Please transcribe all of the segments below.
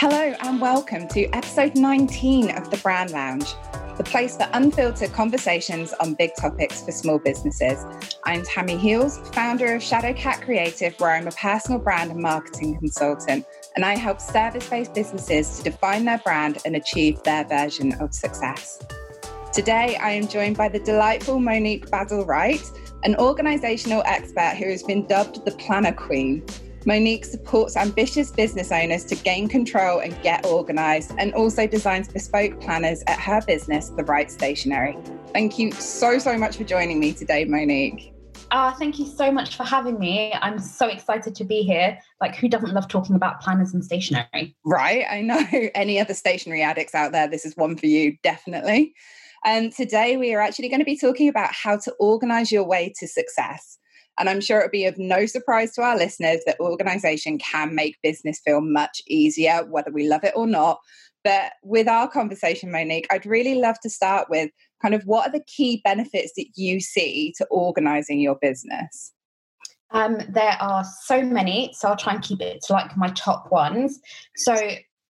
Hello, and welcome to episode 19 of the Brand Lounge, the place for unfiltered conversations on big topics for small businesses. I'm Tammi Heels, founder of Shadowcat Creative, where I'm a personal brand and marketing consultant, and I help service based businesses to define their brand and achieve their version of success. Today, I am joined by the delightful Monique Basil Wright, an organizational expert who has been dubbed the Planner Queen. Monique supports ambitious business owners to gain control and get organized, and also designs bespoke planners at her business, The Wright Stationery. Thank you so, so much for joining me today, Monique. Uh, thank you so much for having me. I'm so excited to be here. Like, who doesn't love talking about planners and stationery? Right. I know. Any other stationery addicts out there, this is one for you, definitely. And today we are actually going to be talking about how to organize your way to success. And I'm sure it'll be of no surprise to our listeners that organization can make business feel much easier, whether we love it or not. But with our conversation, Monique, I'd really love to start with kind of what are the key benefits that you see to organizing your business? Um, there are so many, so I'll try and keep it to like my top ones. So,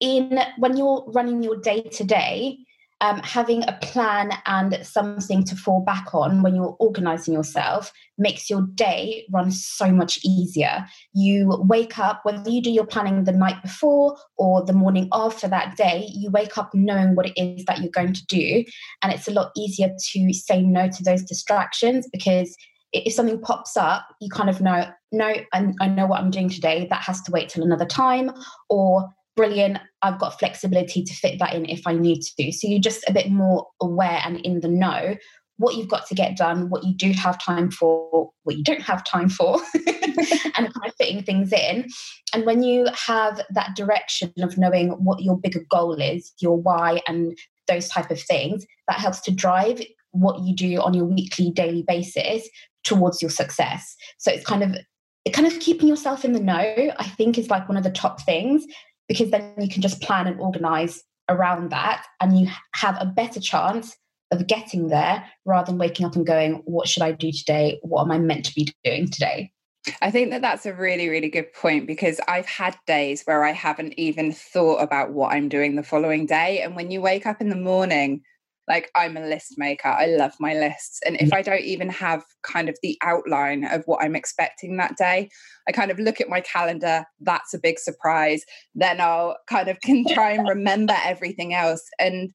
in when you're running your day to day, um, having a plan and something to fall back on when you're organizing yourself makes your day run so much easier. You wake up, whether you do your planning the night before or the morning for that day, you wake up knowing what it is that you're going to do. And it's a lot easier to say no to those distractions because if something pops up, you kind of know, no, I know what I'm doing today. That has to wait till another time. Or brilliant. I've got flexibility to fit that in if I need to. So you're just a bit more aware and in the know what you've got to get done, what you do have time for, what you don't have time for, and kind of fitting things in. And when you have that direction of knowing what your bigger goal is, your why, and those type of things, that helps to drive what you do on your weekly, daily basis towards your success. So it's kind of it kind of keeping yourself in the know, I think, is like one of the top things because then you can just plan and organize around that and you have a better chance of getting there rather than waking up and going, What should I do today? What am I meant to be doing today? I think that that's a really, really good point because I've had days where I haven't even thought about what I'm doing the following day. And when you wake up in the morning like i'm a list maker. I love my lists. And if mm. i don't even have kind of the outline of what i'm expecting that day i kind of look at my calendar that's a big surprise. Then i'll kind of can try and remember everything else. And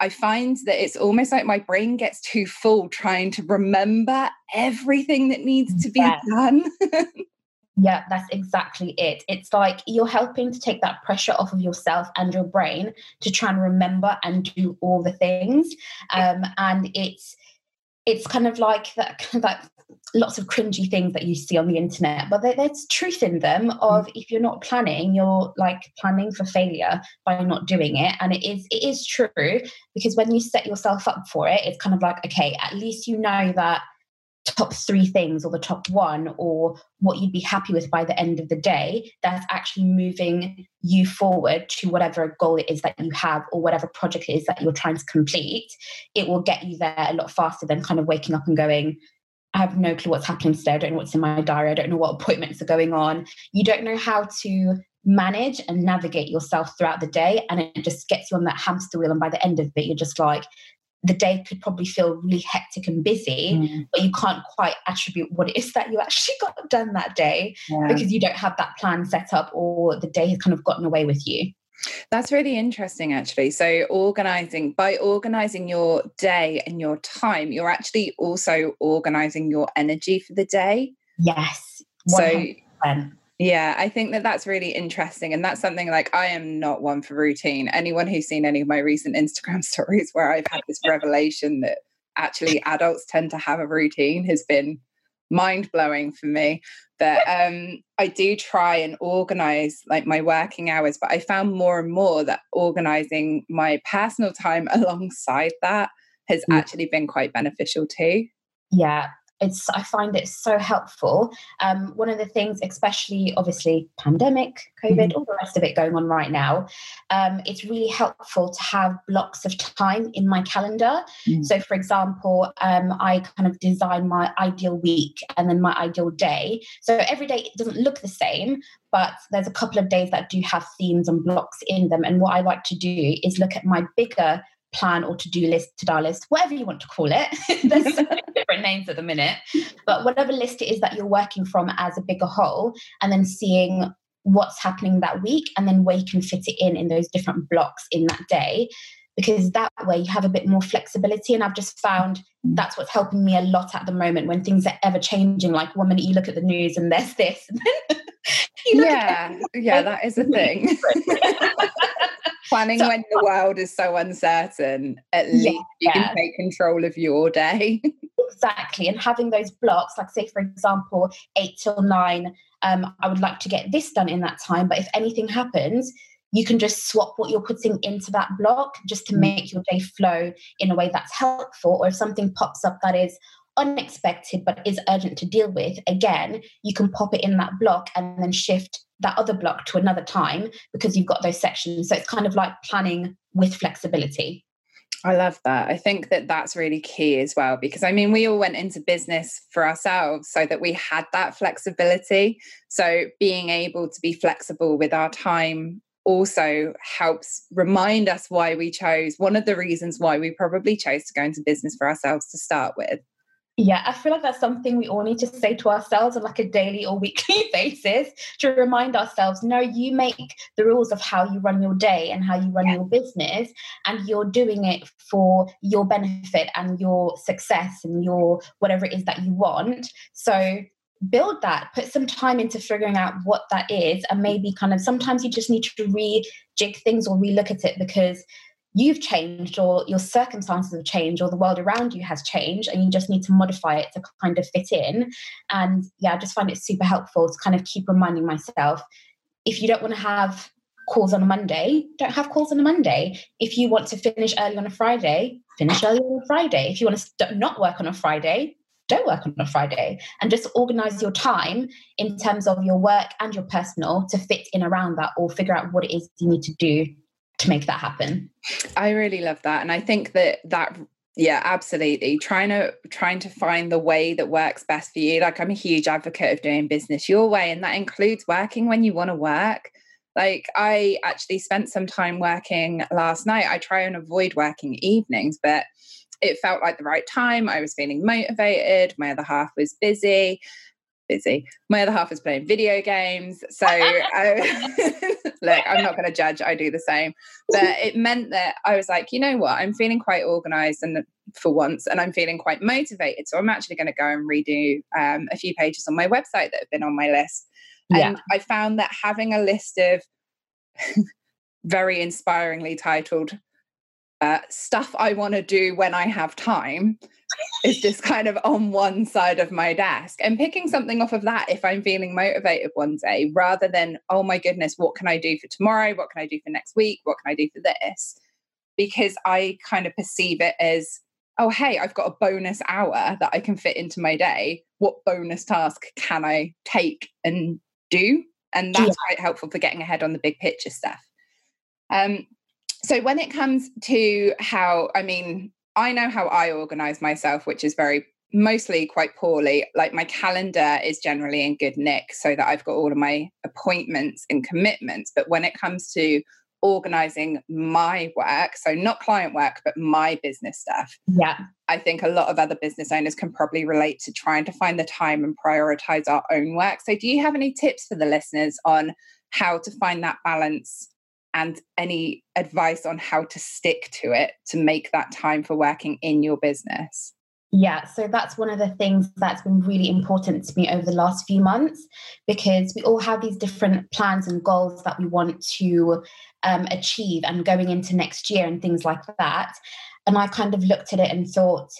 i find that it's almost like my brain gets too full trying to remember everything that needs to be yeah. done Yeah, that's exactly it. It's like you're helping to take that pressure off of yourself and your brain to try and remember and do all the things. Um, and it's it's kind of like that that lots of cringy things that you see on the internet, but there, there's truth in them of if you're not planning, you're like planning for failure by not doing it. And it is it is true because when you set yourself up for it, it's kind of like, okay, at least you know that top three things or the top one or what you'd be happy with by the end of the day that's actually moving you forward to whatever goal it is that you have or whatever project it is that you're trying to complete it will get you there a lot faster than kind of waking up and going I have no clue what's happening today. I don't know what's in my diary. I don't know what appointments are going on. You don't know how to manage and navigate yourself throughout the day. And it just gets you on that hamster wheel. And by the end of it, you're just like, the day could probably feel really hectic and busy, mm. but you can't quite attribute what it is that you actually got done that day yeah. because you don't have that plan set up or the day has kind of gotten away with you. That's really interesting, actually. So, organizing by organizing your day and your time, you're actually also organizing your energy for the day. Yes. 100%. So, yeah, I think that that's really interesting. And that's something like I am not one for routine. Anyone who's seen any of my recent Instagram stories where I've had this revelation that actually adults tend to have a routine has been mind blowing for me. But um, I do try and organize like my working hours, but I found more and more that organizing my personal time alongside that has mm. actually been quite beneficial too. Yeah, it's i find it so helpful um, one of the things especially obviously pandemic covid mm-hmm. all the rest of it going on right now um, it's really helpful to have blocks of time in my calendar mm-hmm. so for example um, i kind of design my ideal week and then my ideal day so every day it doesn't look the same but there's a couple of days that do have themes and blocks in them and what i like to do is look at my bigger plan or to-do list, to-do list, whatever you want to call it. There's so different names at the minute. But whatever list it is that you're working from as a bigger whole, and then seeing what's happening that week and then where you can fit it in in those different blocks in that day because that way you have a bit more flexibility and i've just found mm. that's what's helping me a lot at the moment when things are ever changing like one minute you look at the news and there's this yeah yeah that is a thing planning so, when the world is so uncertain, at yeah, least you yeah. can take control of your day. exactly. And having those blocks, like say, for example, eight till nine, um, I would like to get this done in that time. But if anything happens, you can just swap what you're putting into that block just to mm. make your day flow in a way that's helpful. Or if something pops up that is unexpected but is urgent to deal with, again, you can pop it in that block and then shift that other block to another time because you've got those sections. So it's kind of like planning with flexibility. I love that. I think that that's really key as well because I mean, we all went into business for ourselves so that we had that flexibility. So being able to be flexible with our time also helps remind us why we chose one of the reasons why we probably chose to go into business for ourselves to start with. Yeah, I feel like that's something we all need to say to ourselves on like a daily or weekly basis to remind ourselves no, you make the rules of how you run your day and how you run yeah. your business, and you're doing it for your benefit and your success and your whatever it is that you want. So build that, put some time into figuring out what that is, and maybe kind of sometimes you just need to rejig things or relook at it because you've changed or your circumstances have changed or the world around you has changed and you just need to modify it to kind of fit in. And yeah i just find it super helpful to kind of keep reminding myself if you don't want to have calls on a monday don't have calls on a monday. If you want to finish early on a friday finish early on a friday. If you want to not work on a friday don't work on a Friday. And just organize your time in terms of your work and your personal to fit in around that or figure out what it is you need to do to make that happen. I really love that. And I think that that yeah absolutely. Trying to trying to find the way that works best for you. Like i'm a huge advocate of doing business your way and that includes working when you want to work. Like i actually spent some time working last night. I try and avoid working evenings but it felt like the right time. I was feeling motivated. My other half was busy busy. My other half is playing video games. So I, look, I'm not going to judge. I do the same. But it meant that I was like, you know what? I'm feeling quite organized and for once, and I'm feeling quite motivated. So I'm actually going to go and redo um, a few pages on my website that have been on my list. And yeah. I found that having a list of very inspiringly titled uh, stuff I want to do when I have time is just kind of on one side of my desk and picking something off of that if I'm feeling motivated one day rather than, oh my goodness, what can I do for tomorrow? What can I do for next week? What can I do for this? Because I kind of perceive it as, oh, hey, I've got a bonus hour that I can fit into my day. What bonus task can I take and do? And that's yeah. quite helpful for getting ahead on the big picture stuff. Um, so when it comes to how, I mean, I know how I organize myself, which is very mostly quite poorly. Like my calendar is generally in good nick so that I've got all of my appointments and commitments. But when it comes to organizing my work, so not client work, but my business stuff. Yeah. I think a lot of other business owners can probably relate to trying to find the time and prioritize our own work. So, do you have any tips for the listeners on how to find that balance and any advice on how to stick to it to make that time for working in your business? Yeah, so that's one of the things that's been really important to me over the last few months because we all have these different plans and goals that we want to um, achieve and going into next year and things like that. And I kind of looked at it and thought,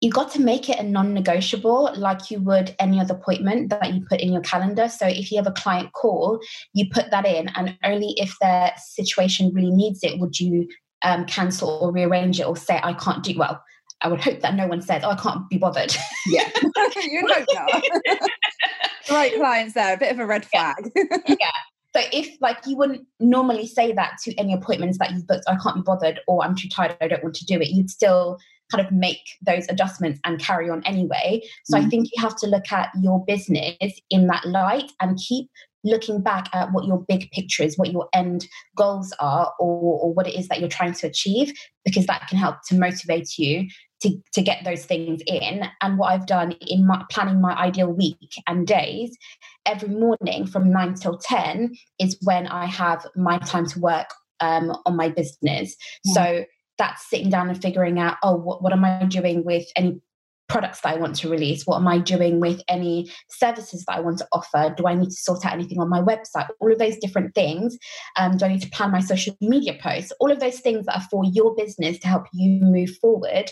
you got to make it a non-negotiable like you would any other appointment that you put in your calendar so if you have a client call you put that in and only if their situation really needs it would you um, cancel or rearrange it or say i can't do well I would hope that no one says, "Oh, I can't be bothered." Yeah, you hope not. right clients there, a bit of a red flag. yeah. So if like you wouldn't normally say that to any appointments that you've booked, I can't be bothered, or I'm too tired, I don't want to do it. You'd still kind of make those adjustments and carry on anyway. So mm. I think you have to look at your business in that light and keep looking back at what your big picture is, what your end goals are, or, or what it is that you're trying to achieve, because that can help to motivate you to, to get those things in. And what I've done in my, planning my ideal week and days, every morning from nine till 10 is when I have my time to work um, on my business. Yeah. So that's sitting down and figuring out, oh, what, what am I doing with any products that I want to release? What am I doing with any services that I want to offer? Do I need to sort out anything on my website? All of those different things. Um, do I need to plan my social media posts? All of those things that are for your business to help you move forward.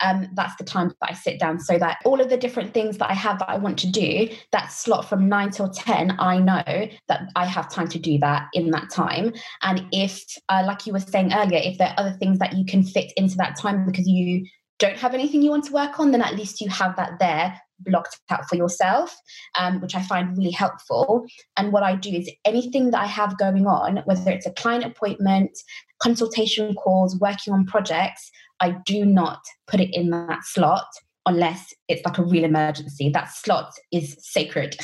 Um, that's the time that I sit down so that all of the different things that I have that I want to do, that slot from nine till 10, I know that I have time to do that in that time. And if, uh, like you were saying earlier, if there are other things that you can fit into that time because you don't have anything you want to work on, then at least you have that there blocked out for yourself, um, which I find really helpful. And what I do is anything that I have going on, whether it's a client appointment, consultation calls, working on projects, I do not put it in that slot unless it's like a real emergency. That slot is sacred.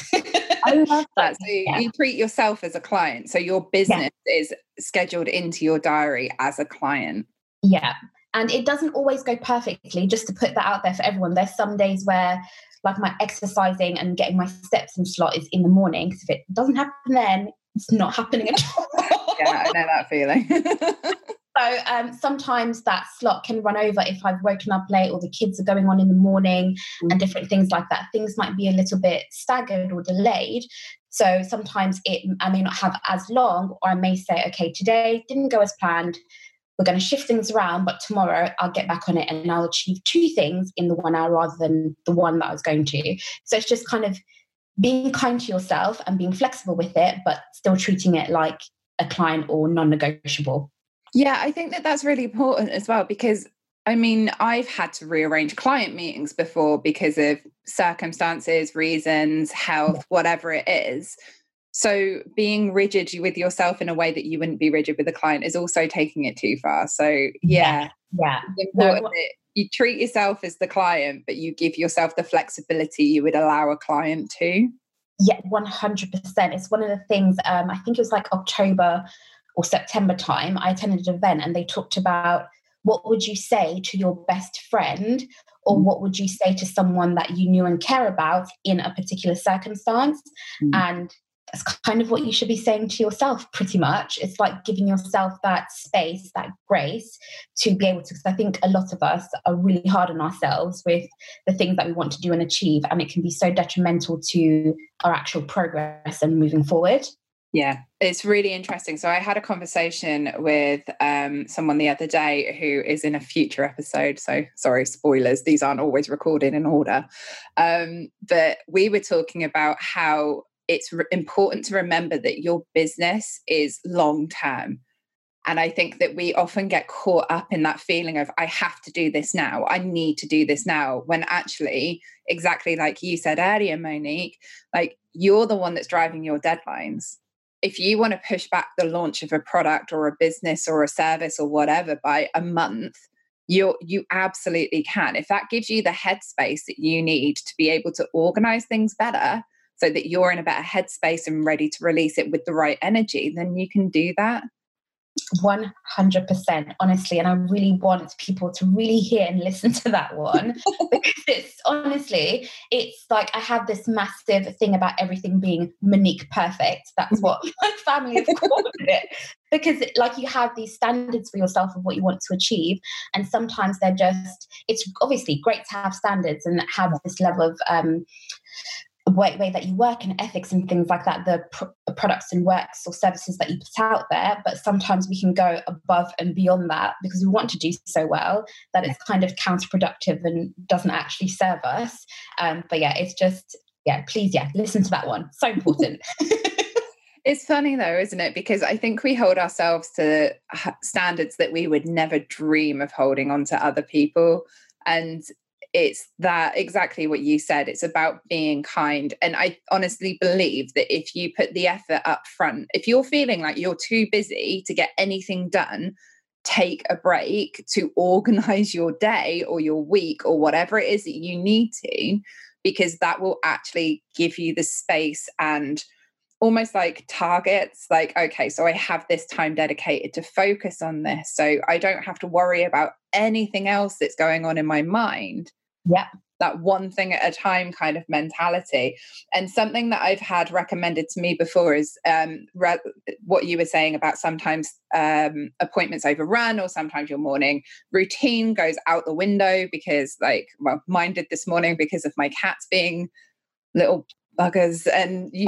I love that. So yeah. you treat yourself as a client. So your business yeah. is scheduled into your diary as a client. Yeah. And it doesn't always go perfectly, just to put that out there for everyone. There's some days where like my exercising and getting my steps in slot is in the morning. Because if it doesn't happen then, it's not happening at all. yeah, I know that feeling. so um, sometimes that slot can run over if I've woken up late or the kids are going on in the morning mm. and different things like that. Things might be a little bit staggered or delayed. So sometimes it I may not have as long, or I may say, okay, today didn't go as planned we're going to shift things around, but tomorrow I'll get back on it and I'll achieve two things in the one hour rather than the one that I was going to. So it's just kind of being kind to yourself and being flexible with it, but still treating it like a client or non negotiable. Yeah, I think that that's really important as well because I mean, I've had to rearrange client meetings before because of circumstances, reasons, health, whatever it is. So being rigid with yourself in a way that you wouldn't be rigid with a client is also taking it too far. So yeah, yeah, no, you treat yourself as the client, but you give yourself the flexibility you would allow a client to. Yeah, one hundred percent. It's one of the things. Um, I think it was like October or September time. I attended an event and they talked about what would you say to your best friend or mm. what would you say to someone that you knew and care about in a particular circumstance mm. and that's kind of what you should be saying to yourself pretty much it's like giving yourself that space that grace to be able to because i think a lot of us are really hard on ourselves with the things that we want to do and achieve and it can be so detrimental to our actual progress and moving forward yeah, it's really interesting. So I had a conversation with um, someone the other day who is in a future episode. So sorry, spoilers; these aren't always recorded in order. Um, but we were talking about how it's re- important to remember that your business is long term. And I think that we often get caught up in that feeling of, I have to do this now. I need to do this now. When actually, exactly like you said earlier, Monique, like you're the one that's driving your deadlines. If you want to push back the launch of a product or a business or a service or whatever by a month, you you absolutely can. If that gives you the headspace that you need to be able to organize things better, so that you're in a better headspace and ready to release it with the right energy, then you can do that. 100% honestly and i really want people to really hear and listen to that one because it's honestly it's like i have this massive thing about everything being monique perfect that's what my family have called it because like you have these standards for yourself of what you want to achieve and sometimes they're just it's obviously great to have standards and have this level of um way, way that you work and ethics and things like that, the pr- products and works or services that you put out there. But sometimes we can go above and beyond that because we want to do so well that it's kind of counterproductive and doesn't actually serve us. Um, but yeah, it's just, yeah, please, yeah, listen to that one. So important. It's funny though, isn't it? Because I think we hold ourselves to standards that we would never dream of holding on to other people. And it's that exactly what you said. It's about being kind. And I honestly believe that if you put the effort up front, if you're feeling like you're too busy to get anything done, take a break to organize your day or your week or whatever it is that you need to, because that will actually give you the space and almost like targets like okay so i have this time dedicated to focus on this so i don't have to worry about anything else that's going on in my mind yeah. that one thing at a time kind of mentality. And something that I've had recommended to me before is um, re- what you were saying about sometimes um, appointments overrun or sometimes your morning routine goes out the window because, like, well, mine did this morning because of my cats being little buggers and you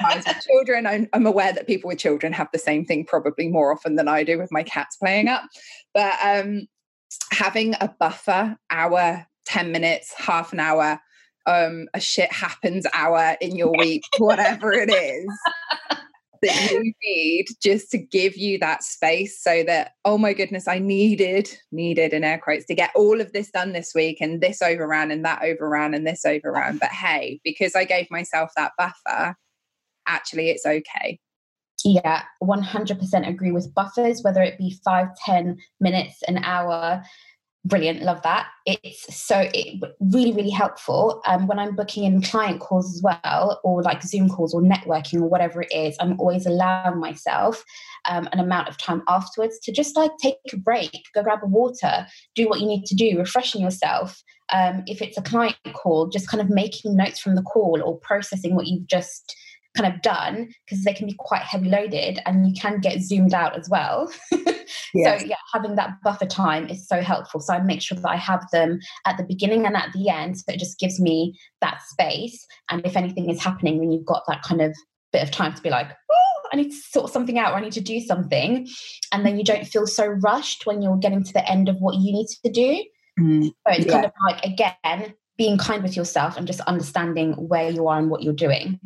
sometimes with children. I'm, I'm, aware that people with children have the same thing probably more often than i do with my cats playing up. But um having a buffer hour 10 minutes, half an hour, um, a shit happens hour in your week, whatever it is that you need just to give you that space so that, oh my goodness, I needed, needed in air quotes to get all of this done this week and this overran and that overran and this overran. But hey, because I gave myself that buffer, actually it's okay. Yeah, 100% agree with buffers, whether it be five, ten minutes, an hour brilliant love that. It's so it, really really helpful um, when i'm booking in client calls as well or like zoom calls or networking or whatever it is i'm always allowing myself um, an amount of time afterwards to just like take a break go grab a water do what you need to do refreshing yourself. Um, if it's a client call just kind of making notes from the call or processing what you've just kind of done because they can be quite heavy loaded and you can get zoomed out as well. yes. So yeah, having that buffer time is so helpful. So I make sure that I have them at the beginning and at the end. So it just gives me that space. And if anything is happening, then you've got that kind of bit of time to be like, oh, I need to sort something out or I need to do something. And then you don't feel so rushed when you're getting to the end of what you need to do. Mm, so it's yeah. kind of like again, being kind with yourself and just understanding where you are and what you're doing.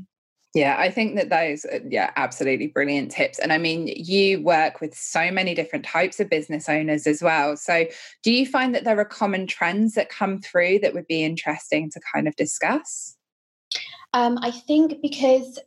Yeah, I think that those, are, yeah, absolutely brilliant tips. And I mean, you work with so many different types of business owners as well. So, do you find that there are common trends that come through that would be interesting to kind of discuss? Um, I think because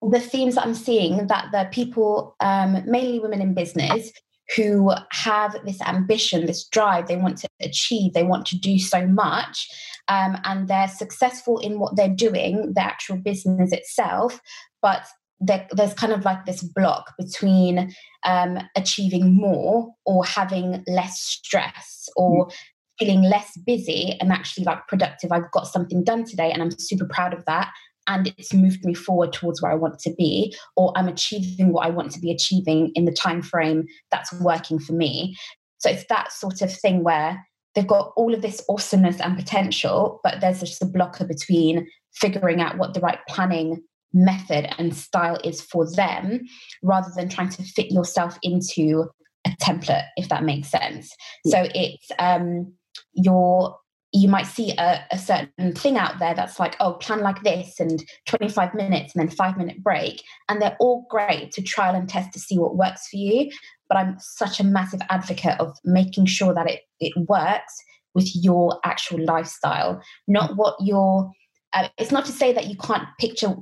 the themes that I'm seeing that the people, um, mainly women in business, who have this ambition, this drive, they want to achieve, they want to do so much, um, and they're successful in what they're doing, the actual business itself, but there's kind of like this block between um, achieving more or having less stress or mm. feeling less busy and actually like productive. I've got something done today and I'm super proud of that and it's moved me forward towards where I want to be, or I'm achieving what I want to be achieving in the time frame that's working for me. So it's that sort of thing where they've got all of this awesomeness and potential, but there's just a blocker between figuring out what the right planning method and style is for them rather than trying to fit yourself into a template if that makes sense yeah. so it's um your you might see a, a, certain thing out there that's like, oh, plan like this and 25 minutes and then five minute break. And they're all great to trial and test to see what works for you. But I'm such a massive advocate of making sure that it, it works with your actual lifestyle, not what your uh, it's not to say that you can't picture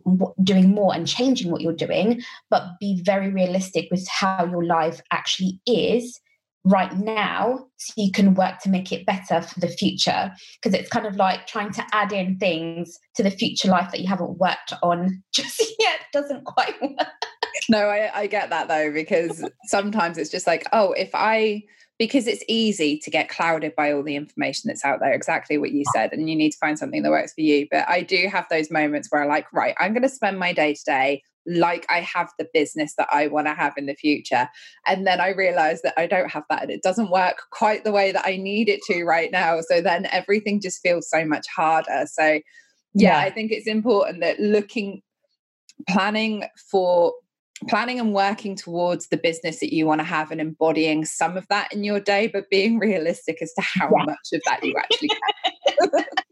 doing more and changing what you're doing, but be very realistic with how your life actually is right now so you can work to make it better for the future. Because it's kind of like trying to add in things to the future life that you haven't worked on just yet. Doesn't quite work. No I, I get that though because sometimes it's just like oh if i because it's easy to get clouded by all the information that's out there exactly what you said and you need to find something that works for you. But i do have those moments where i like right i'm going to spend my day today like I have the business that I want to have in the future. And then I realized that I don't have that and it doesn't work quite the way that I need it to right now. So then everything just feels so much harder. So, yeah, yeah. I think it's important that looking, planning for planning and working towards the business that you want to have and embodying some of that in your day, but being realistic as to how yeah. much of that you actually can.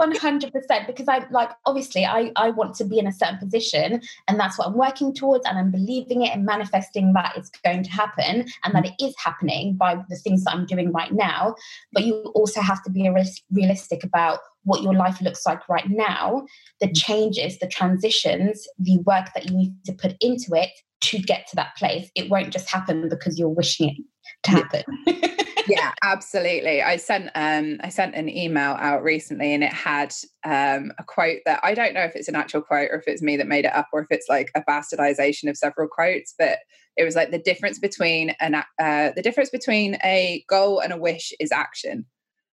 100% because i like obviously i i want to be in a certain position and that's what i'm working towards and i'm believing it and manifesting that it's going to happen and that it is happening by the things that i'm doing right now. But you also have to be realistic about what your life looks like right now the mm. changes the transitions the work that you need to put into it to get to that place. It won't just happen because you're wishing it to happen yeah, absolutely. I sent um I sent an email out recently and it had um a quote that I don't know if it's an actual quote or if it's me that made it up or if it's like a bastardization of several quotes, but it was like the difference between an uh the difference between a goal and a wish is action.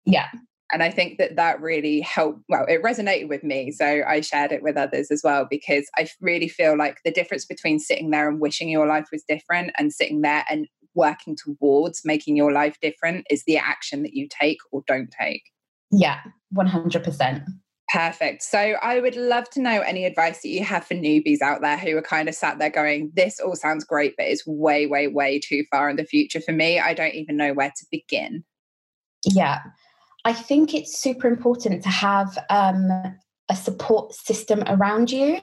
Yeah. And I think that that really helped. Well, it resonated with me. So I shared it with others as well because I really feel like the difference between sitting there and wishing your life was different and sitting there and working towards making your life different is the action that you take or don't take. Yeah, 100%. Perfect. So I would love to know any advice that you have for newbies out there who are kind of sat there going, this all sounds great, but it's way, way, way too far in the future for me. I don't even know where to begin. Yeah. I think it's super important to have um, a support system around you,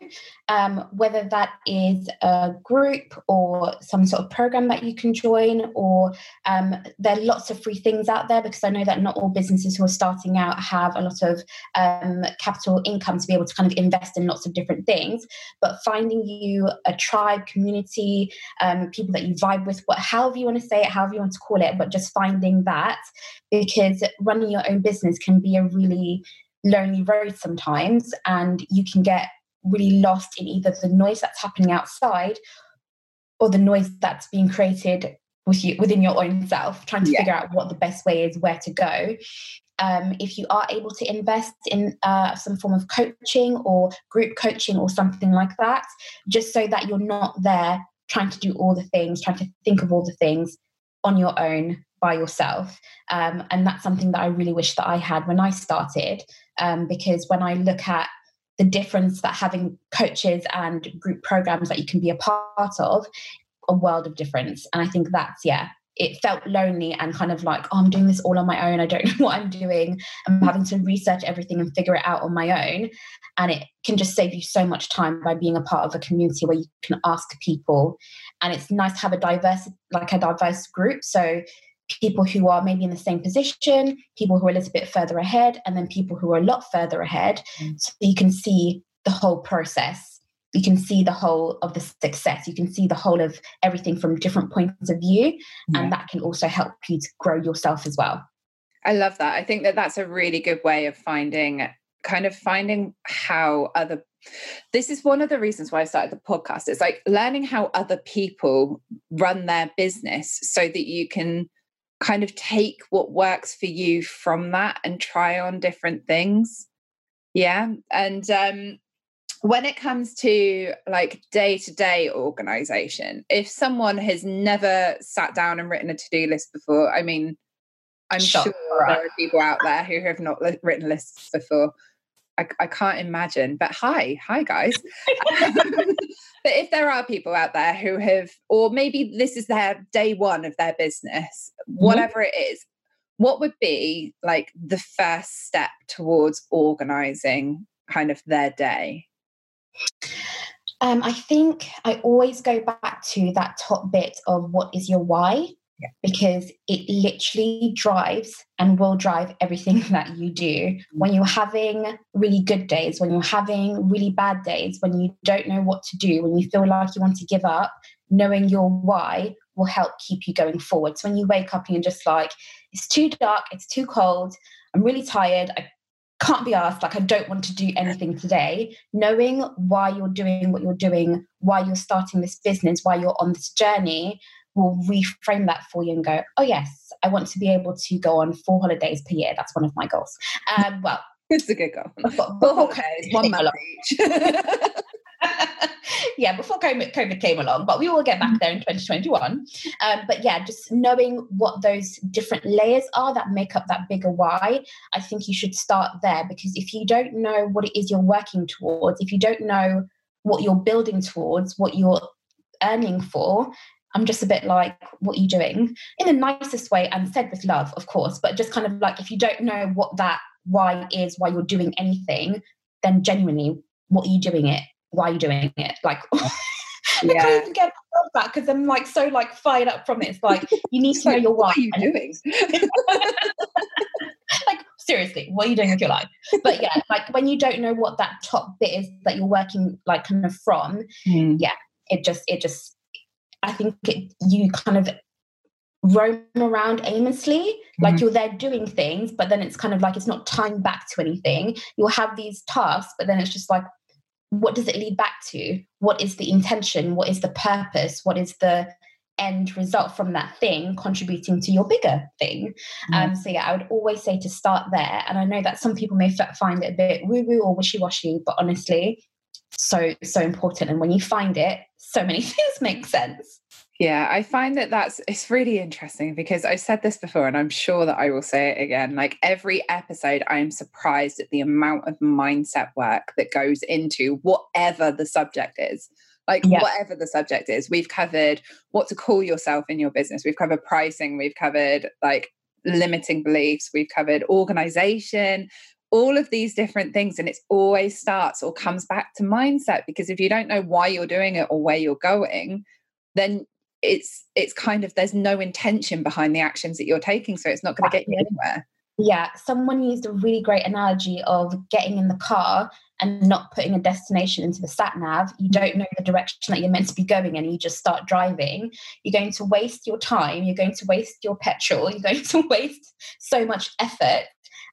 um, whether that is a group or some sort of program that you can join, or um, there are lots of free things out there because I know that not all businesses who are starting out have a lot of um, capital income to be able to kind of invest in lots of different things. But finding you a tribe, community, um, people that you vibe with, what, however you want to say it, however you want to call it, but just finding that because running your own business can be a really lonely road sometimes and you can get really lost in either the noise that's happening outside or the noise that's being created with you within your own self trying to yeah. figure out what the best way is where to go. Um, if you are able to invest in uh, some form of coaching or group coaching or something like that just so that you're not there trying to do all the things trying to think of all the things on your own by yourself. Um, and that's something that i really wish that i had when i started um, because when I look at the difference that having coaches and group programs that you can be a part of, a world of difference. And I think that's, yeah, it felt lonely and kind of like, oh, I'm doing this all on my own. I don't know what I'm doing. I'm having to research everything and figure it out on my own. And it can just save you so much time by being a part of a community where you can ask people. And it's nice to have a diverse, like a diverse group. So people who are maybe in the same position, people who are a little bit further ahead, and then people who are a lot further ahead. Mm. So you can see the whole process. You can see the whole of the success. You can see the whole of everything from different points of view. Yeah. And that can also help you to grow yourself as well. I love that. I think that that's a really good way of finding kind of finding how other this is one of the reasons why I started the podcast. It's like learning how other people run their business so that you can kind of take what works for you from that and try on different things. Yeah and um when it comes to like day to day organization if someone has never sat down and written a to-do list before i mean i'm sure, sure there are people out there who have not written lists before I, I can't imagine. But hi, hi guys. but if there are people out there who have, or maybe this is their day one of their business, mm-hmm. whatever it is, what would be like the first step towards organizing kind of their day? Um, I think I always go back to that top bit of what is your why yeah. because it literally drives and will drive everything that you do. Mm-hmm. When you're having really good days, when you're having really bad days, when you don't know what to do, when you feel like you want to give up, knowing your why will help keep you going forward. So when you wake up and you're just like, it's too dark, it's too cold, I'm really tired, I can't be asked, like, I don't want to do anything today, knowing why you're doing what you're doing, why you're starting this business, why you're on this journey will reframe that for you and go, oh, yes, I want to be able to go on four holidays per year. That's one of my goals. Um, well, it's a good goal. Four holidays, one month each. yeah, before COVID came along, but we will get back there in 2021. Um, but yeah, just knowing what those different layers are that make up that bigger why, I think you should start there because if you don't know what it is you're working towards, if you don't know what you're building towards, what you're earning for, I'm just a bit like, what are you doing? In the nicest way and said with love, of course, but just kind of like if you don't know what that why is why you're doing anything, then genuinely, what are you doing it? Why are you doing it? Like, yeah. I can't even get back because I'm like so like fired up from it. It's like you need to know your why. What are you doing? like seriously, what are you doing with your life? But yeah, like when you don't know what that top bit is that you're working like kind of from, mm. yeah, it just it just I think it, you kind of roam around aimlessly mm-hmm. like you're there doing things but then it's kind of like it's not tying back to anything. You'll have these tasks but then it's just like what does it lead back to? What is the intention? What is the purpose? What is the end result from that thing contributing to your bigger thing? Mm-hmm. um so yeah i would always say to start there and i know that some people may find it a bit woo woo or wishy-washy but honestly so so important and when you find it so many things make sense yeah, I find that that's it's really interesting because i've said this before and I'm sure that I will say it again. Like every episode, I am surprised at the amount of mindset work that goes into whatever the subject is. Like yeah. whatever the subject is, we've covered what to call yourself in your business. We've covered pricing, we've covered like limiting beliefs, we've covered organization, all of these different things and it always starts or comes back to mindset because if you don't know why you're doing it or where you're going then it's it's kind of there's no intention behind the actions that you're taking so it's not going to get you anywhere. Yeah someone used a really great analogy of getting in the car and not putting a destination into the sat nav. You don't mm. know the direction that you're meant to be going and you just start driving. You're going to waste your time you're going to waste your petrol you're going to waste so much effort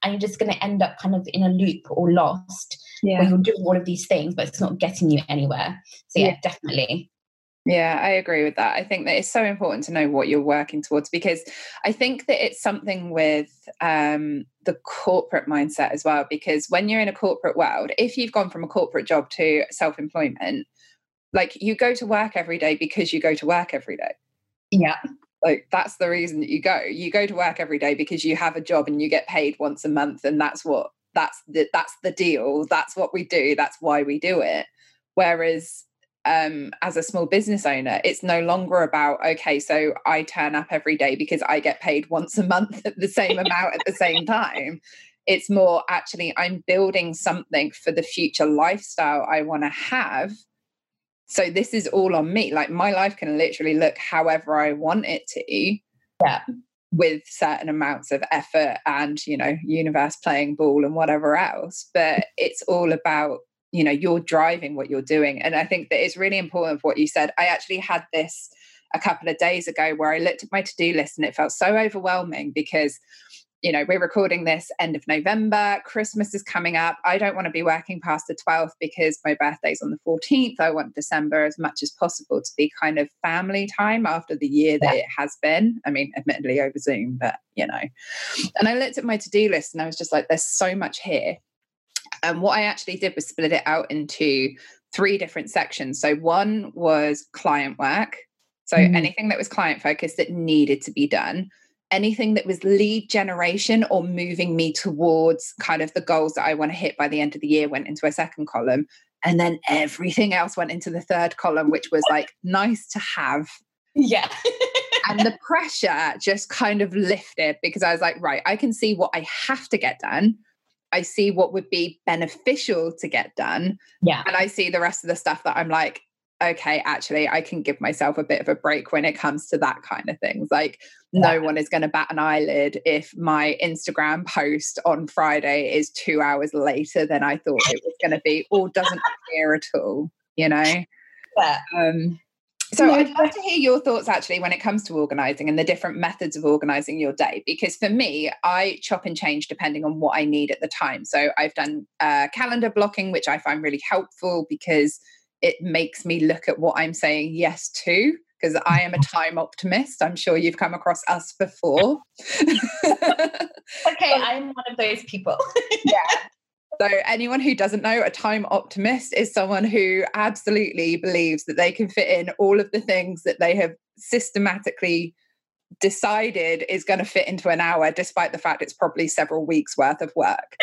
and you're just going to end up kind of in a loop or lost yeah. where you're doing all of these things but it's not getting you anywhere so yeah, yeah. definitely yeah, I agree with that. I think that it's so important to know what you're working towards because I think that it's something with um, the corporate mindset as well. Because when you're in a corporate world, if you've gone from a corporate job to self employment, like you go to work every day because you go to work every day. Yeah. Like that's the reason that you go. You go to work every day because you have a job and you get paid once a month, and that's what that's the that's the deal. That's what we do. That's why we do it. Whereas um, as a small business owner, it's no longer about, okay, so I turn up every day because I get paid once a month at the same amount at the same time. It's more actually, I'm building something for the future lifestyle I want to have. So this is all on me. Like my life can literally look however I want it to. Yeah. With certain amounts of effort and, you know, universe playing ball and whatever else. But it's all about you know you're driving what you're doing and i think that it's really important for what you said i actually had this a couple of days ago where i looked at my to-do list and it felt so overwhelming because you know we're recording this end of november christmas is coming up i don't want to be working past the 12th because my birthday's on the 14th i want december as much as possible to be kind of family time after the year that it has been i mean admittedly over zoom but you know and i looked at my to-do list and i was just like there's so much here and what I actually did was split it out into three different sections. So one was client work. So mm. anything that was client focused that needed to be done, anything that was lead generation or moving me towards kind of the goals that I want to hit by the end of the year went into a second column. And then everything else went into the third column, which was like nice to have. Yeah. and the pressure just kind of lifted because I was like, right, I can see what I have to get done I see what would be beneficial to get done. Yeah. And I see the rest of the stuff that I'm like, okay, actually, I can give myself a bit of a break when it comes to that kind of things. Like, yeah. no one is going to bat an eyelid if my Instagram post on Friday is two hours later than I thought it was going to be, or doesn't appear at all, you know? Yeah. Um, so I'd love to hear your thoughts actually when it comes to organizing and the different methods of organizing your day. Because for me, I chop and change depending on what I need at the time. So I've done uh, calendar blocking, which I find really helpful because it makes me look at what I'm saying yes to. Because I am a mm-hmm. time optimist. I'm sure you've come across us before. okay, I'm one of those people. yeah. So, anyone who doesn't know, a time optimist is someone who absolutely believes that they can fit in all of the things that they have systematically decided is going to fit into an hour, despite the fact it's probably several weeks worth of work.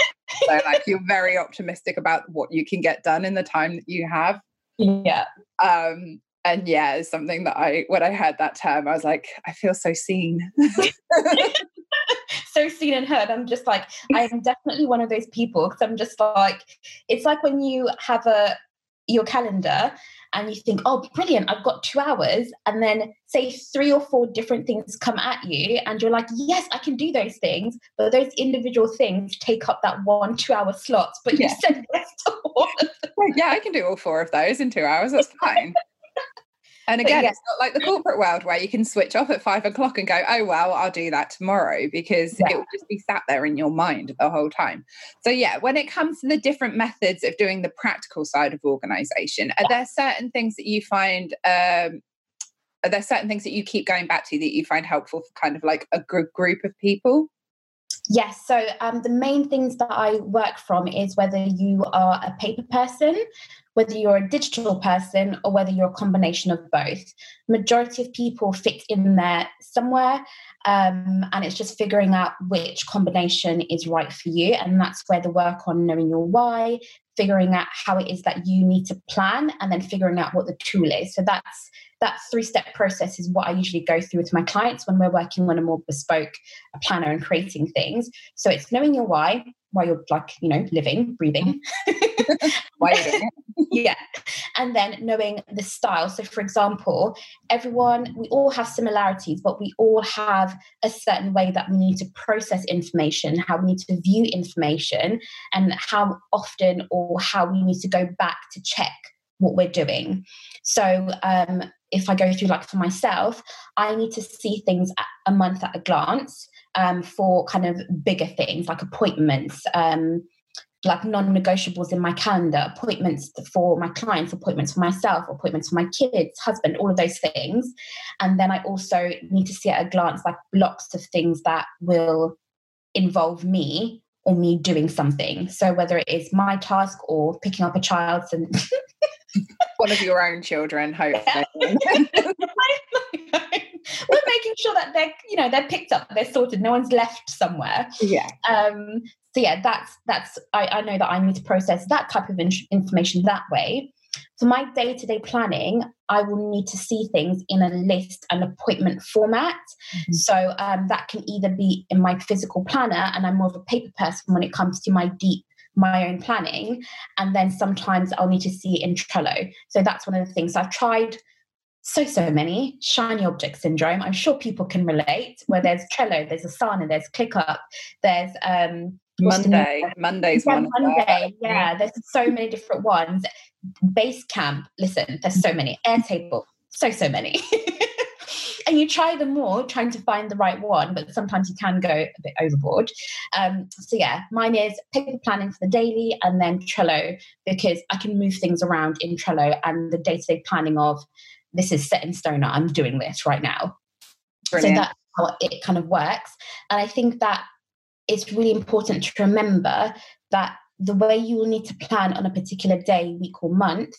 so, like, you're very optimistic about what you can get done in the time that you have. Yeah. Um, and yeah, it's something that I, when I heard that term, I was like, I feel so seen. so seen and heard. I'm just like, I am definitely one of those people because I'm just like, it's like when you have a your calendar and you think, oh, brilliant, I've got two hours. And then say three or four different things come at you, and you're like, yes, I can do those things. But those individual things take up that one, two hour slot. But you said yes to all of them. Yeah, I can do all four of those in two hours. That's fine. And again, it's not like the corporate world where you can switch off at five o'clock and go, oh, well, I'll do that tomorrow because yeah. it will just be sat there in your mind the whole time. So, yeah, when it comes to the different methods of doing the practical side of organization, are there certain things that you find? Um, are there certain things that you keep going back to that you find helpful for kind of like a group group of people? Yes. So um, the main things that I work from is whether you are a paper person, whether you're a digital person, or whether you're a combination of both. Majority of people fit in there somewhere, um, and it's just figuring out which combination is right for you. And that's where the work on knowing your why, figuring out how it is that you need to plan, and then figuring out what the tool is. So that's that three step process is what I usually go through with my clients when we're working on a more bespoke planner and creating things. So it's knowing your why, why you're like, you know, living, breathing. why. Yeah. And then knowing the style. So, for example, everyone, we all have similarities, but we all have a certain way that we need to process information, how we need to view information, and how often or how we need to go back to check what we're doing. So, um, if I go through, like for myself, I need to see things a month at a glance um, for kind of bigger things like appointments, um, like non negotiables in my calendar, appointments for my clients, appointments for myself, appointments for my kids, husband, all of those things. And then I also need to see at a glance like blocks of things that will involve me or me doing something. So whether it is my task or picking up a child and one of your own children, hopefully. We're making sure that they're, you know, they're picked up, they're sorted, no one's left somewhere. Yeah. Um, so yeah, that's that's I, I know that I need to process that type of in- information that way. For my day to day planning, I will need to see things in a list and appointment format. Mm-hmm. So um, that can either be in my physical planner, and I'm more of a paper person when it comes to my deep my own planning. And then sometimes I'll need to see it in Trello. So that's one of the things I've tried so so many. Shiny object syndrome. I'm sure people can relate. Where there's trello there's asana there's clickup there's um monday. monday's yeah, one monday. yeah there's so many different ones. Basecamp listen there's so many. Airtable so so many. And you try them all, trying to find the right one, but sometimes you can go a bit overboard. Um, so yeah, mine is paper planning for the daily and then Trello because I can move things around in Trello and the day to day planning of this is set in stone. I'm doing this right now. Brilliant. So that's how it kind of works. And I think that it's really important to remember that the way you will need to plan on a particular day, week, or month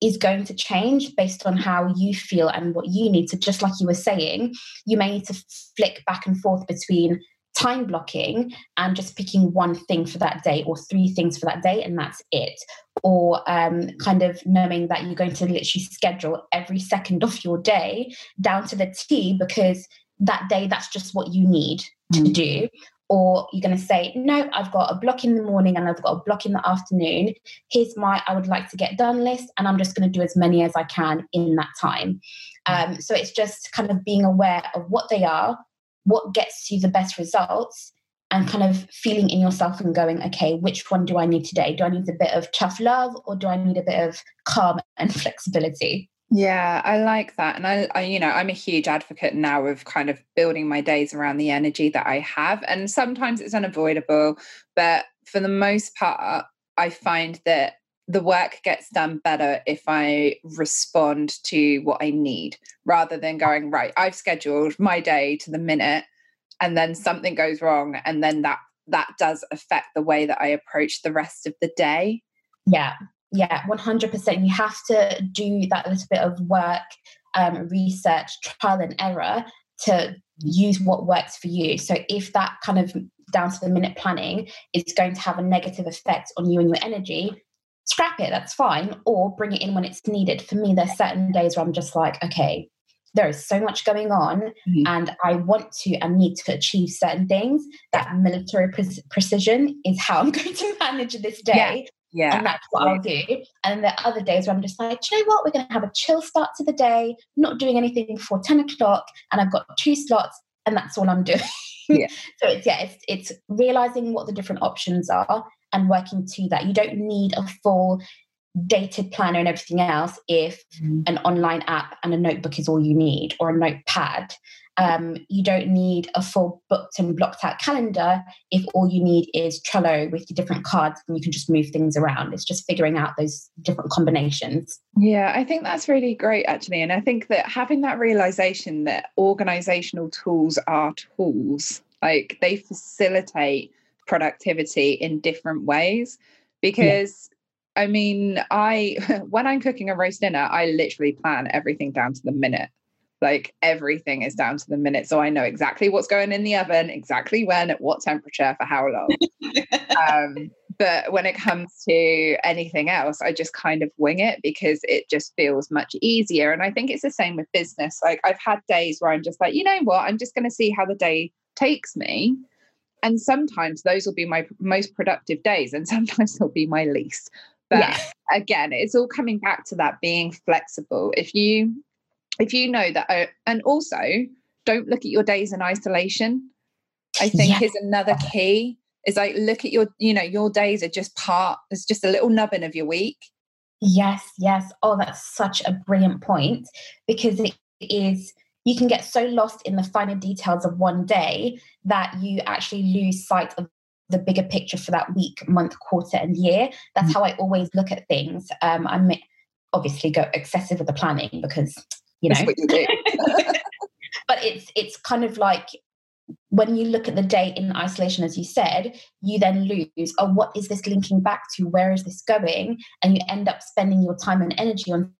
is going to change based on how you feel and what you need. So, just like you were saying, you may need to flick back and forth between time blocking and just picking one thing for that day or three things for that day, and that's it. Or um, kind of knowing that you're going to literally schedule every second of your day down to the T because that day that's just what you need to mm. do or you're going to say, no, I've got a block in the morning and I've got a block in the afternoon. Here's my I would like to get done list, and I'm just going to do as many as I can in that time. Um, so it's just kind of being aware of what they are, what gets you the best results, and kind of feeling in yourself and going, okay, which one do I need today? Do I need a bit of tough love or do I need a bit of calm and flexibility? Yeah, I like that. And I, I, you know, I'm a huge advocate now of kind of building my days around the energy that I have. And sometimes it's unavoidable, but for the most part, I find that the work gets done better if I respond to what I need rather than going, right, I've scheduled my day to the minute and then something goes wrong. And then that that does affect the way that I approach the rest of the day. Yeah yeah 100% you have to do that little bit of work um, research trial and error to use what works for you so if that kind of down to the minute planning is going to have a negative effect on you and your energy scrap it, that's fine, or bring it in when it's needed. For me, there's certain days where I'm just like, okay, there is so much going on mm-hmm. and I want to and need to achieve certain things. That military pre- precision is how I'm going to manage this day. Yeah. Yeah. And that's what I'll do. And the other days where I'm just like, you know what? We're going to have a chill start to the day, not doing anything before 10 o'clock. And I've got two slots, and that's all I'm doing. Yeah. so it's, yeah, it's, it's realizing what the different options are and working to that. You don't need a full dated planner and everything else if mm. an online app and a notebook is all you need or a notepad. Um, you don't need a full booked and blocked out calendar if all you need is Trello with your different cards and you can just move things around. It's just figuring out those different combinations. Yeah, I think that's really great actually. And I think that having that realization that organizational tools are tools, like they facilitate productivity in different ways because I mean, I when I'm cooking a roast dinner, I literally plan everything down to the minute. Like everything is down to the minute, so I know exactly what's going in the oven, exactly when, at what temperature, for how long. um, but when it comes to anything else, I just kind of wing it because it just feels much easier. And I think it's the same with business. Like I've had days where I'm just like, you know what, I'm just going to see how the day takes me. And sometimes those will be my most productive days, and sometimes they'll be my least. But yeah. again, it's all coming back to that being flexible. If you if you know that uh, and also don't look at your days in isolation. I think yeah. is another key. Is like look at your, you know, your days are just part, it's just a little nubbin of your week. Yes, yes. Oh, that's such a brilliant point because it is you can get so lost in the finer details of one day that you actually lose sight of the bigger picture for that week, month, quarter, and year. That's mm-hmm. how I always look at things. Um, I'm obviously go excessive with the planning because you know. You but it's it's kind of like when you look at the day in isolation, as you said, you then lose. Oh, what is this linking back to? Where is this going? And you end up spending your time and energy on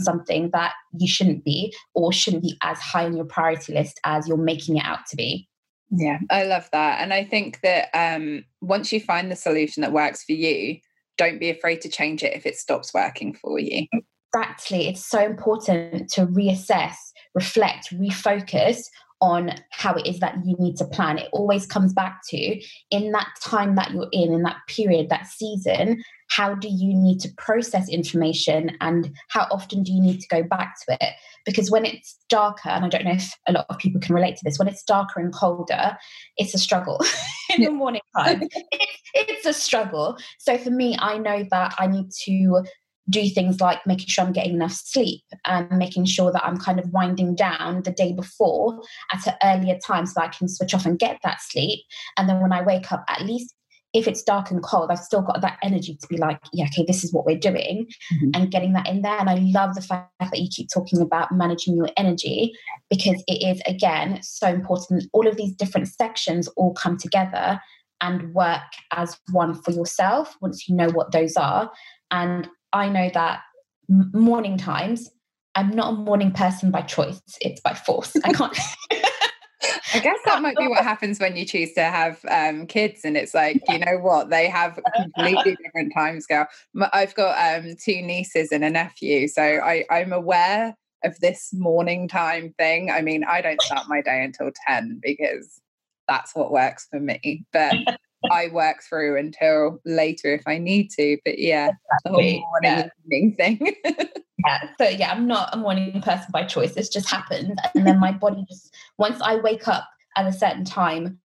something that you shouldn't be or shouldn't be as high on your priority list as you're making it out to be. Yeah, I love that. And I think that um, once you find the solution that works for you, don't be afraid to change it if it stops working for you. Exactly. It's so important to reassess, reflect, refocus on how it is that you need to plan. It always comes back to in that time that you're in, in that period, that season, how do you need to process information and how often do you need to go back to it? Because when it's darker, and I don't know if a lot of people can relate to this, when it's darker and colder, it's a struggle in the morning time. it's, it's a struggle. So for me, I know that I need to do things like making sure I'm getting enough sleep and making sure that I'm kind of winding down the day before at an earlier time so I can switch off and get that sleep. And then when I wake up, at least if it's dark and cold, I've still got that energy to be like, yeah, okay, this is what we're doing mm-hmm. and getting that in there. And I love the fact that you keep talking about managing your energy because it is, again, so important. All of these different sections all come together and work as one for yourself once you know what those are. And I know that morning times, I'm not a morning person by choice, it's by force. I can't. I guess that might be what happens when you choose to have um, kids, and it's like you know what they have a completely different time scale. I've got um, two nieces and a nephew, so I, I'm aware of this morning time thing. I mean, I don't start my day until ten because that's what works for me. But I work through until later if I need to. But yeah, exactly. the whole morning yeah. thing. yeah. So yeah, I'm not a morning person by choice. This just happened. And then my body just once I wake up at a certain time,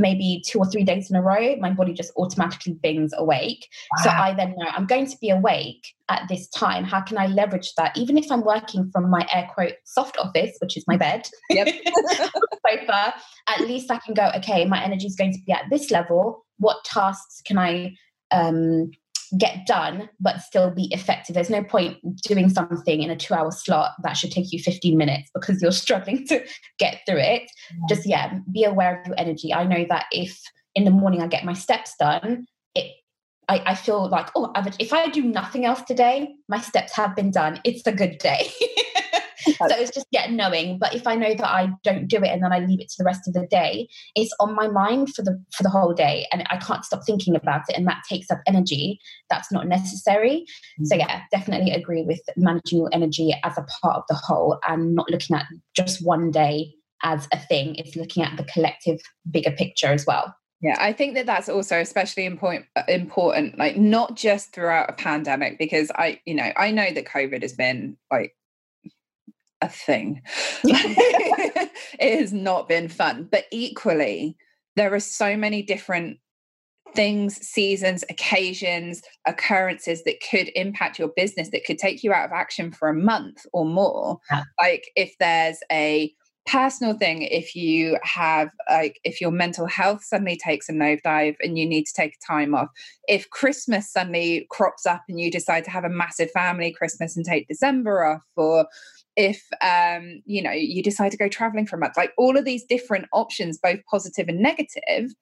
maybe two or three days in a row, my body just automatically bings awake. Wow. So I then know I'm going to be awake at this time. How can I leverage that? Even if I'm working from my air quote soft office, which is my bed, yep. sofa, at least I can go, okay, my energy is going to be at this level. What tasks can I um, get done but still be effective. There's no point doing something in a two hour slot that should take you 15 minutes because you're struggling to get through it. Just, yeah, be aware of your energy. I know that if in the morning I get my steps done, it I, I feel like, oh, if I do nothing else today, my steps have been done. It's a good day. so it's just yeah knowing but if i know that i don't do it and then i leave it to the rest of the day it's on my mind for the for the whole day and i can't stop thinking about it and that takes up energy that's not necessary mm-hmm. so yeah definitely agree with managing your energy as a part of the whole and not looking at just one day as a thing it's looking at the collective bigger picture as well yeah, I think that that's also especially important, important, like not just throughout a pandemic, because I, you know, I know that COVID has been like a thing. it has not been fun, but equally, there are so many different things, seasons, occasions, occurrences that could impact your business that could take you out of action for a month or more. Yeah. Like if there's a personal thing if you have like if your mental health suddenly takes a nosedive and you need to take time off if christmas suddenly crops up and you decide to have a massive family christmas and take december off or if um you know you decide to go traveling for a month like all of these different options both positive and negative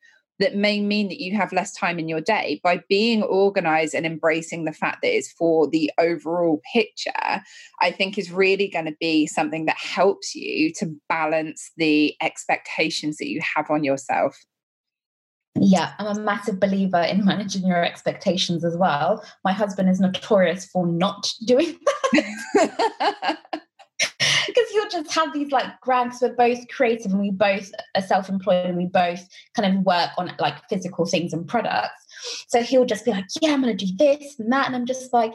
that may mean that you have less time in your day by being organized and embracing the fact that it's for the overall picture i think is really going to be something that helps you to balance the expectations that you have on yourself yeah, I'm a massive believer in managing your expectations as well. My husband is notorious for not doing that. because you'll just have these like grants. We're both creative and we both are self-employed and we both kind of work on like physical things and products. So he'll just be like, Yeah, I'm gonna do this and that. And I'm just like,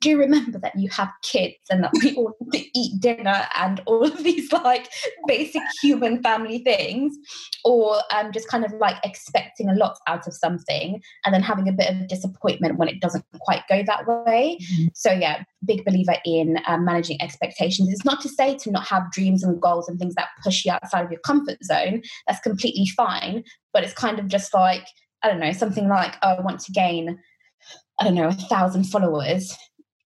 do remember that you have kids and that we all need to eat dinner and all of these like basic human family things, or um just kind of like expecting a lot out of something and then having a bit of disappointment when it doesn't quite go that way. Mm-hmm. So yeah, big believer in um, managing expectations. It's not to say to not have dreams and goals and things that push you outside of your comfort zone. That's completely fine. But it's kind of just like I don't know, something like, oh, I want to gain, I don't know, a thousand followers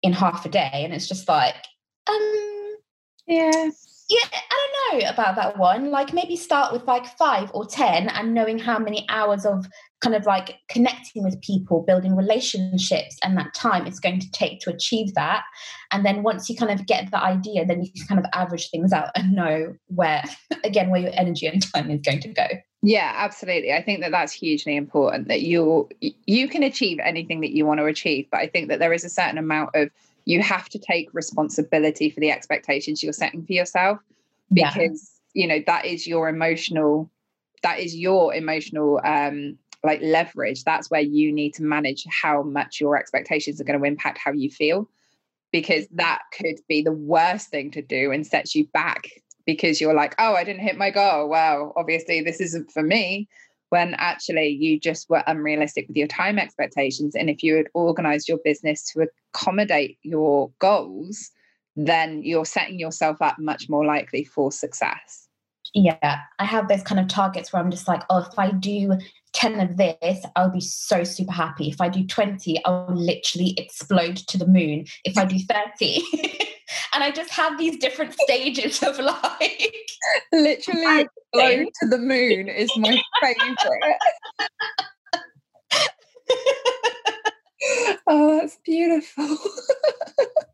in half a day. And it's just like, um, yeah. Yeah, I don't know about that one. Like maybe start with like five or 10 and knowing how many hours of kind of like connecting with people, building relationships, and that time it's going to take to achieve that. And then once you kind of get the idea, then you can kind of average things out and know where, again, where your energy and time is going to go. Yeah, absolutely. I think that that's hugely important that you you can achieve anything that you want to achieve, but I think that there is a certain amount of you have to take responsibility for the expectations you're setting for yourself because yeah. you know that is your emotional that is your emotional um like leverage that's where you need to manage how much your expectations are going to impact how you feel because that could be the worst thing to do and sets you back because you're like oh i didn't hit my goal well obviously this isn't for me when actually you just were unrealistic with your time expectations and if you had organized your business to accommodate your goals then you're setting yourself up much more likely for success yeah i have those kind of targets where i'm just like oh if i do 10 of this, I'll be so super happy. If I do 20, I'll literally explode to the moon. If I do 30, and I just have these different stages of like literally explode to the moon is my favorite. oh, that's beautiful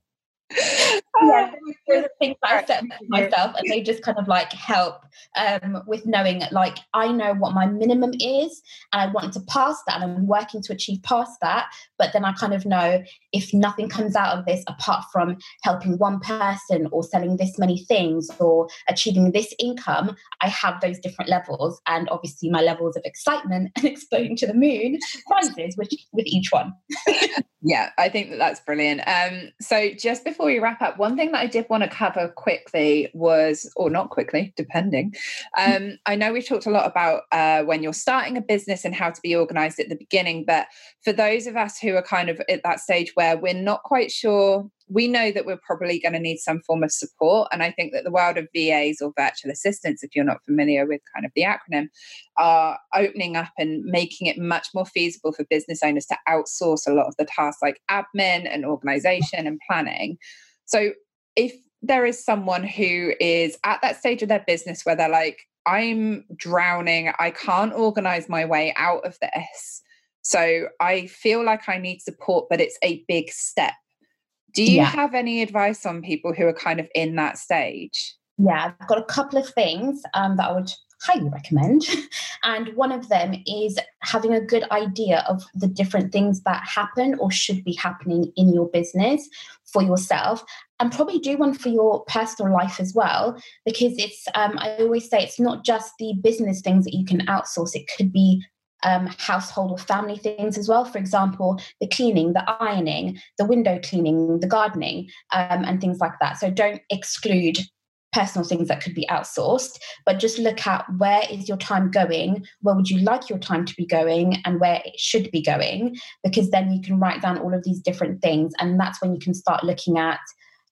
yeah, there's things I set myself, and they just kind of like help um, with knowing like I know what my minimum is, and I want to pass that, and I'm working to achieve past that. But then I kind of know if nothing comes out of this apart from helping one person or selling this many things or achieving this income, I have those different levels, and obviously my levels of excitement and exploding to the moon rises with with each one. yeah, I think that that's brilliant. Um, so just before we wrap up, one thing that I did want to cover quickly was, or not quickly, depending. Um, I know we've talked a lot about uh, when you're starting a business and how to be organized at the beginning, but for those of us who are kind of at that stage where we're not quite sure we know that we're probably going to need some form of support. And I think that the world of VAs or virtual assistants, if you're not familiar with kind of the acronym, are opening up and making it much more feasible for business owners to outsource a lot of the tasks like admin and organization and planning. So if there is someone who is at that stage of their business where they're like, I'm drowning, I can't organize my way out of this. So I feel like I need support, but it's a big step Do you yeah. have any advice on people who are kind of in that stage? Yeah, I've got a couple of things um, that I would highly recommend. and one of them is having a good idea of the different things that happen or should be happening in your business for yourself. And probably do one for your personal life as well, because it's, um, I always say, it's not just the business things that you can outsource, it could be um, household or family things as well. For example, the cleaning, the ironing, the window cleaning, the gardening, um, and things like that. So don't exclude personal things that could be outsourced, but just look at where is your time going, where would you like your time to be going, and where it should be going, because then you can write down all of these different things. And that's when you can start looking at,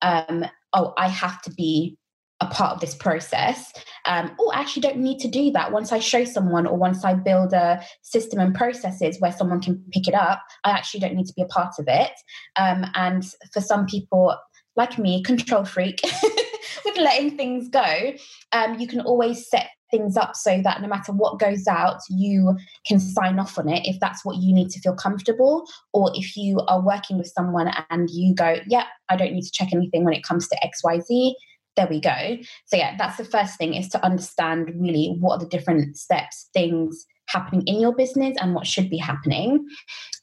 um, oh, I have to be a part of this process. Um, oh, I actually don't need to do that. Once I show someone or once I build a system and processes where someone can pick it up, I actually don't need to be a part of it. Um, and for some people, like me, control freak, with letting things go, um, you can always set things up so that no matter what goes out, you can sign off on it if that's what you need to feel comfortable. Or if you are working with someone and you go, yeah, I don't need to check anything when it comes to XYZ, there we go. So, yeah, that's the first thing is to understand really what are the different steps, things happening in your business and what should be happening.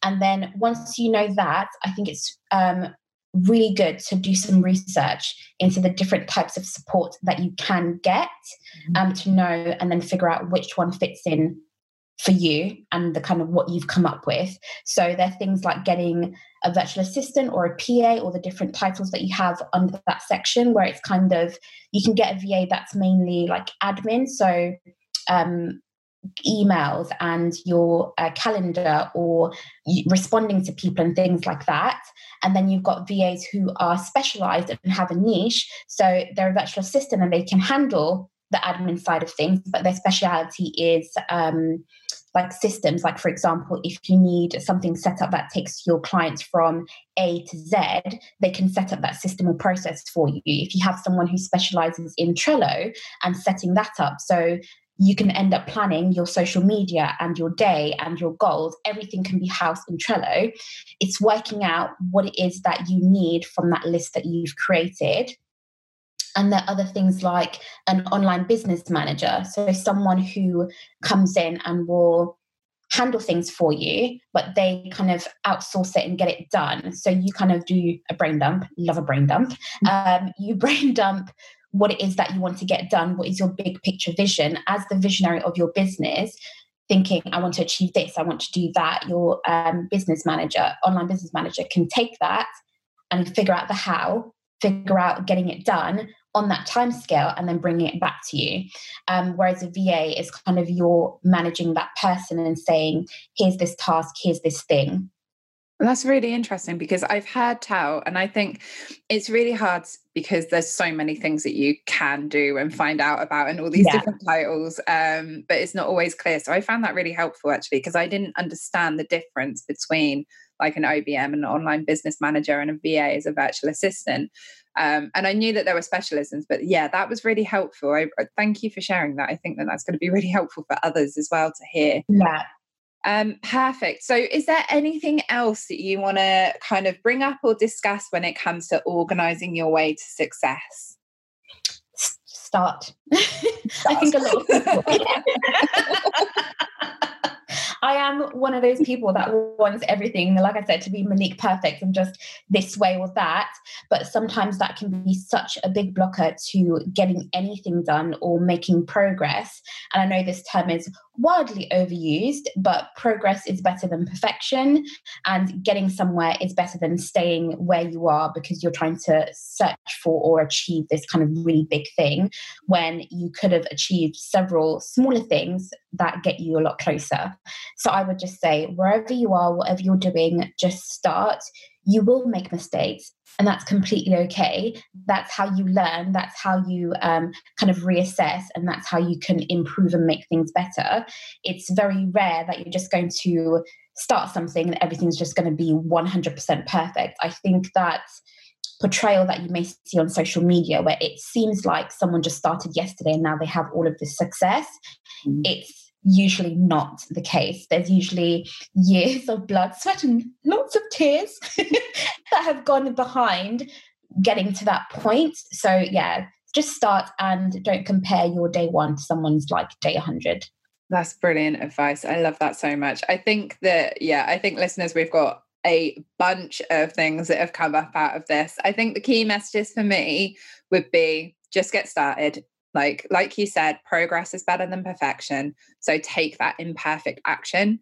And then once you know that, I think it's um, really good to do some research into the different types of support that you can get mm-hmm. um, to know and then figure out which one fits in for you and the kind of what you've come up with. So there are things like getting a virtual assistant or a PA or the different titles that you have under that section where it's kind of you can get a VA that's mainly like admin. So um, emails and your uh, calendar or responding to people and things like that. And then you've got VAs who are specialized and have a niche. So they're a virtual assistant and they can handle the admin side of things, but their speciality is um, like systems. Like, for example, if you need something set up that takes your clients from A to Z, they can set up that system or process for you. If you have someone who specializes in Trello and setting that up, so you can end up planning your social media and your day and your goals. Everything can be housed in Trello. It's working out what it is that you need from that list that you've created. And there are other things like an online business manager. So, someone who comes in and will handle things for you, but they kind of outsource it and get it done. So, you kind of do a brain dump, love a brain dump. Mm. Um, you brain dump what it is that you want to get done, what is your big picture vision as the visionary of your business, thinking, I want to achieve this, I want to do that. Your um, business manager, online business manager, can take that and figure out the how, figure out getting it done on that time scale and then bringing it back to you. Um, whereas a VA is kind of you're managing that person and saying, here's this task, here's this thing. That's really interesting because I've heard tell, and I think it's really hard because there's so many things that you can do and find out about and all these yeah. different titles, um, but it's not always clear. So I found that really helpful actually because I didn't understand the difference between like an OBM, an online business manager, and a VA as a virtual assistant. Um, and I knew that there were specialisms, but yeah, that was really helpful. I, I, thank you for sharing that. I think that that's going to be really helpful for others as well to hear. Yeah, um, perfect. So, is there anything else that you want to kind of bring up or discuss when it comes to organizing your way to success? Start. Start. I think a lot of people. I am one of those people that wants everything, like I said, to be Monique perfect and just this way or that. But sometimes that can be such a big blocker to getting anything done or making progress. And I know this term is wildly overused, but progress is better than perfection, and getting somewhere is better than staying where you are because you're trying to search for or achieve this kind of really big thing when you could have achieved several smaller things that get you a lot closer. So I would just say, wherever you are, whatever you're doing, just start. You will make mistakes and that's completely okay. That's how you learn. That's how you um, kind of reassess, and that's how you can improve and make things better. It's very rare that you're just going to start something and everything's just going to be 100% perfect. I think that portrayal that you may see on social media where it seems like someone just started yesterday and now they have all of this success mm-hmm. it's usually not the case. There's usually years of blood, sweat, and lots of tears that have gone behind getting to that point. So, yeah, just start and don't compare your day one to someone's like day 100. That's brilliant advice. I love that so much. I think that, yeah, I think listeners, we've got a bunch of things that have come up out of this. I think the key messages for me would be just get started. Like, like you said, progress is better than perfection. So take that imperfect action.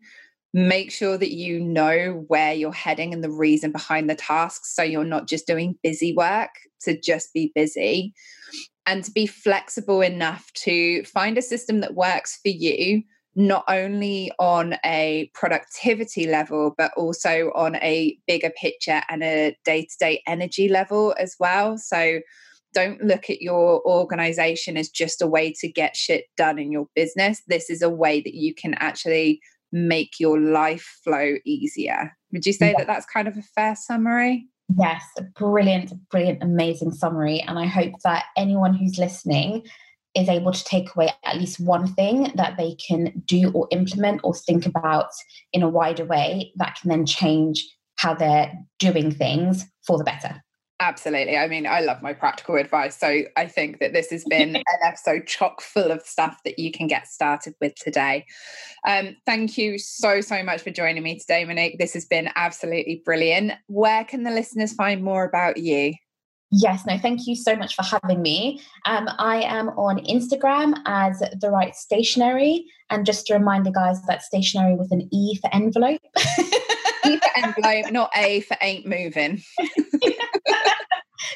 Make sure that you know where you're heading and the reason behind the tasks. So you're not just doing busy work to just be busy and to be flexible enough to find a system that works for you not only on a productivity level, but also on a bigger picture and a day to day energy level as well. So don't look at your organization as just a way to get shit done in your business. This is a way that you can actually make your life flow easier. Would you say yeah. that that's kind of a fair summary? Yes, brilliant, brilliant, amazing summary. And I hope that anyone who's listening is able to take away at least one thing that they can do or implement or think about in a wider way that can then change how they're doing things for the better. Absolutely. I mean, I love my practical advice. So I think that this has been an episode chock full of stuff that you can get started with today. Um, thank you so, so much for joining me today, Monique. This has been absolutely brilliant. Where can the listeners find more about you? Yes, no, thank you so much for having me. Um, I am on Instagram as The Wright Stationery. And just to remind the guys, that stationery with an E for envelope. e for envelope, not A for ain't moving.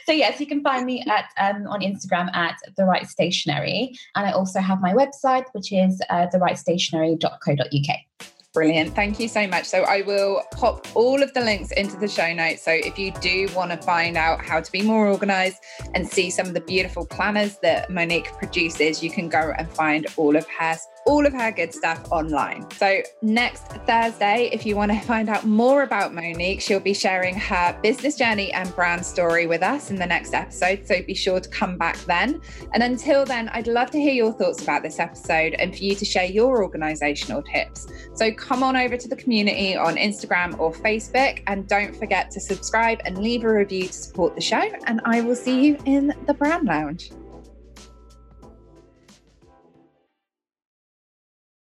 so yes, you can find me at um, on Instagram at The Wright Stationery. And I also have my website, which is uh, thewrightstationery.co.uk. Brilliant. Thank you so much. So I will pop all of the links into the show notes. So if you do want to find out how to be more organized and see some of the beautiful planners that Monique produces, you can go and find all of her all of her good stuff online. So, next Thursday, if you want to find out more about Monique, she'll be sharing her business journey and brand story with us in the next episode. So, be sure to come back then. And until then, I'd love to hear your thoughts about this episode and for you to share your organizational tips. So, come on over to the community on Instagram or Facebook and don't forget to subscribe and leave a review to support the show. And I will see you in the Brand Lounge.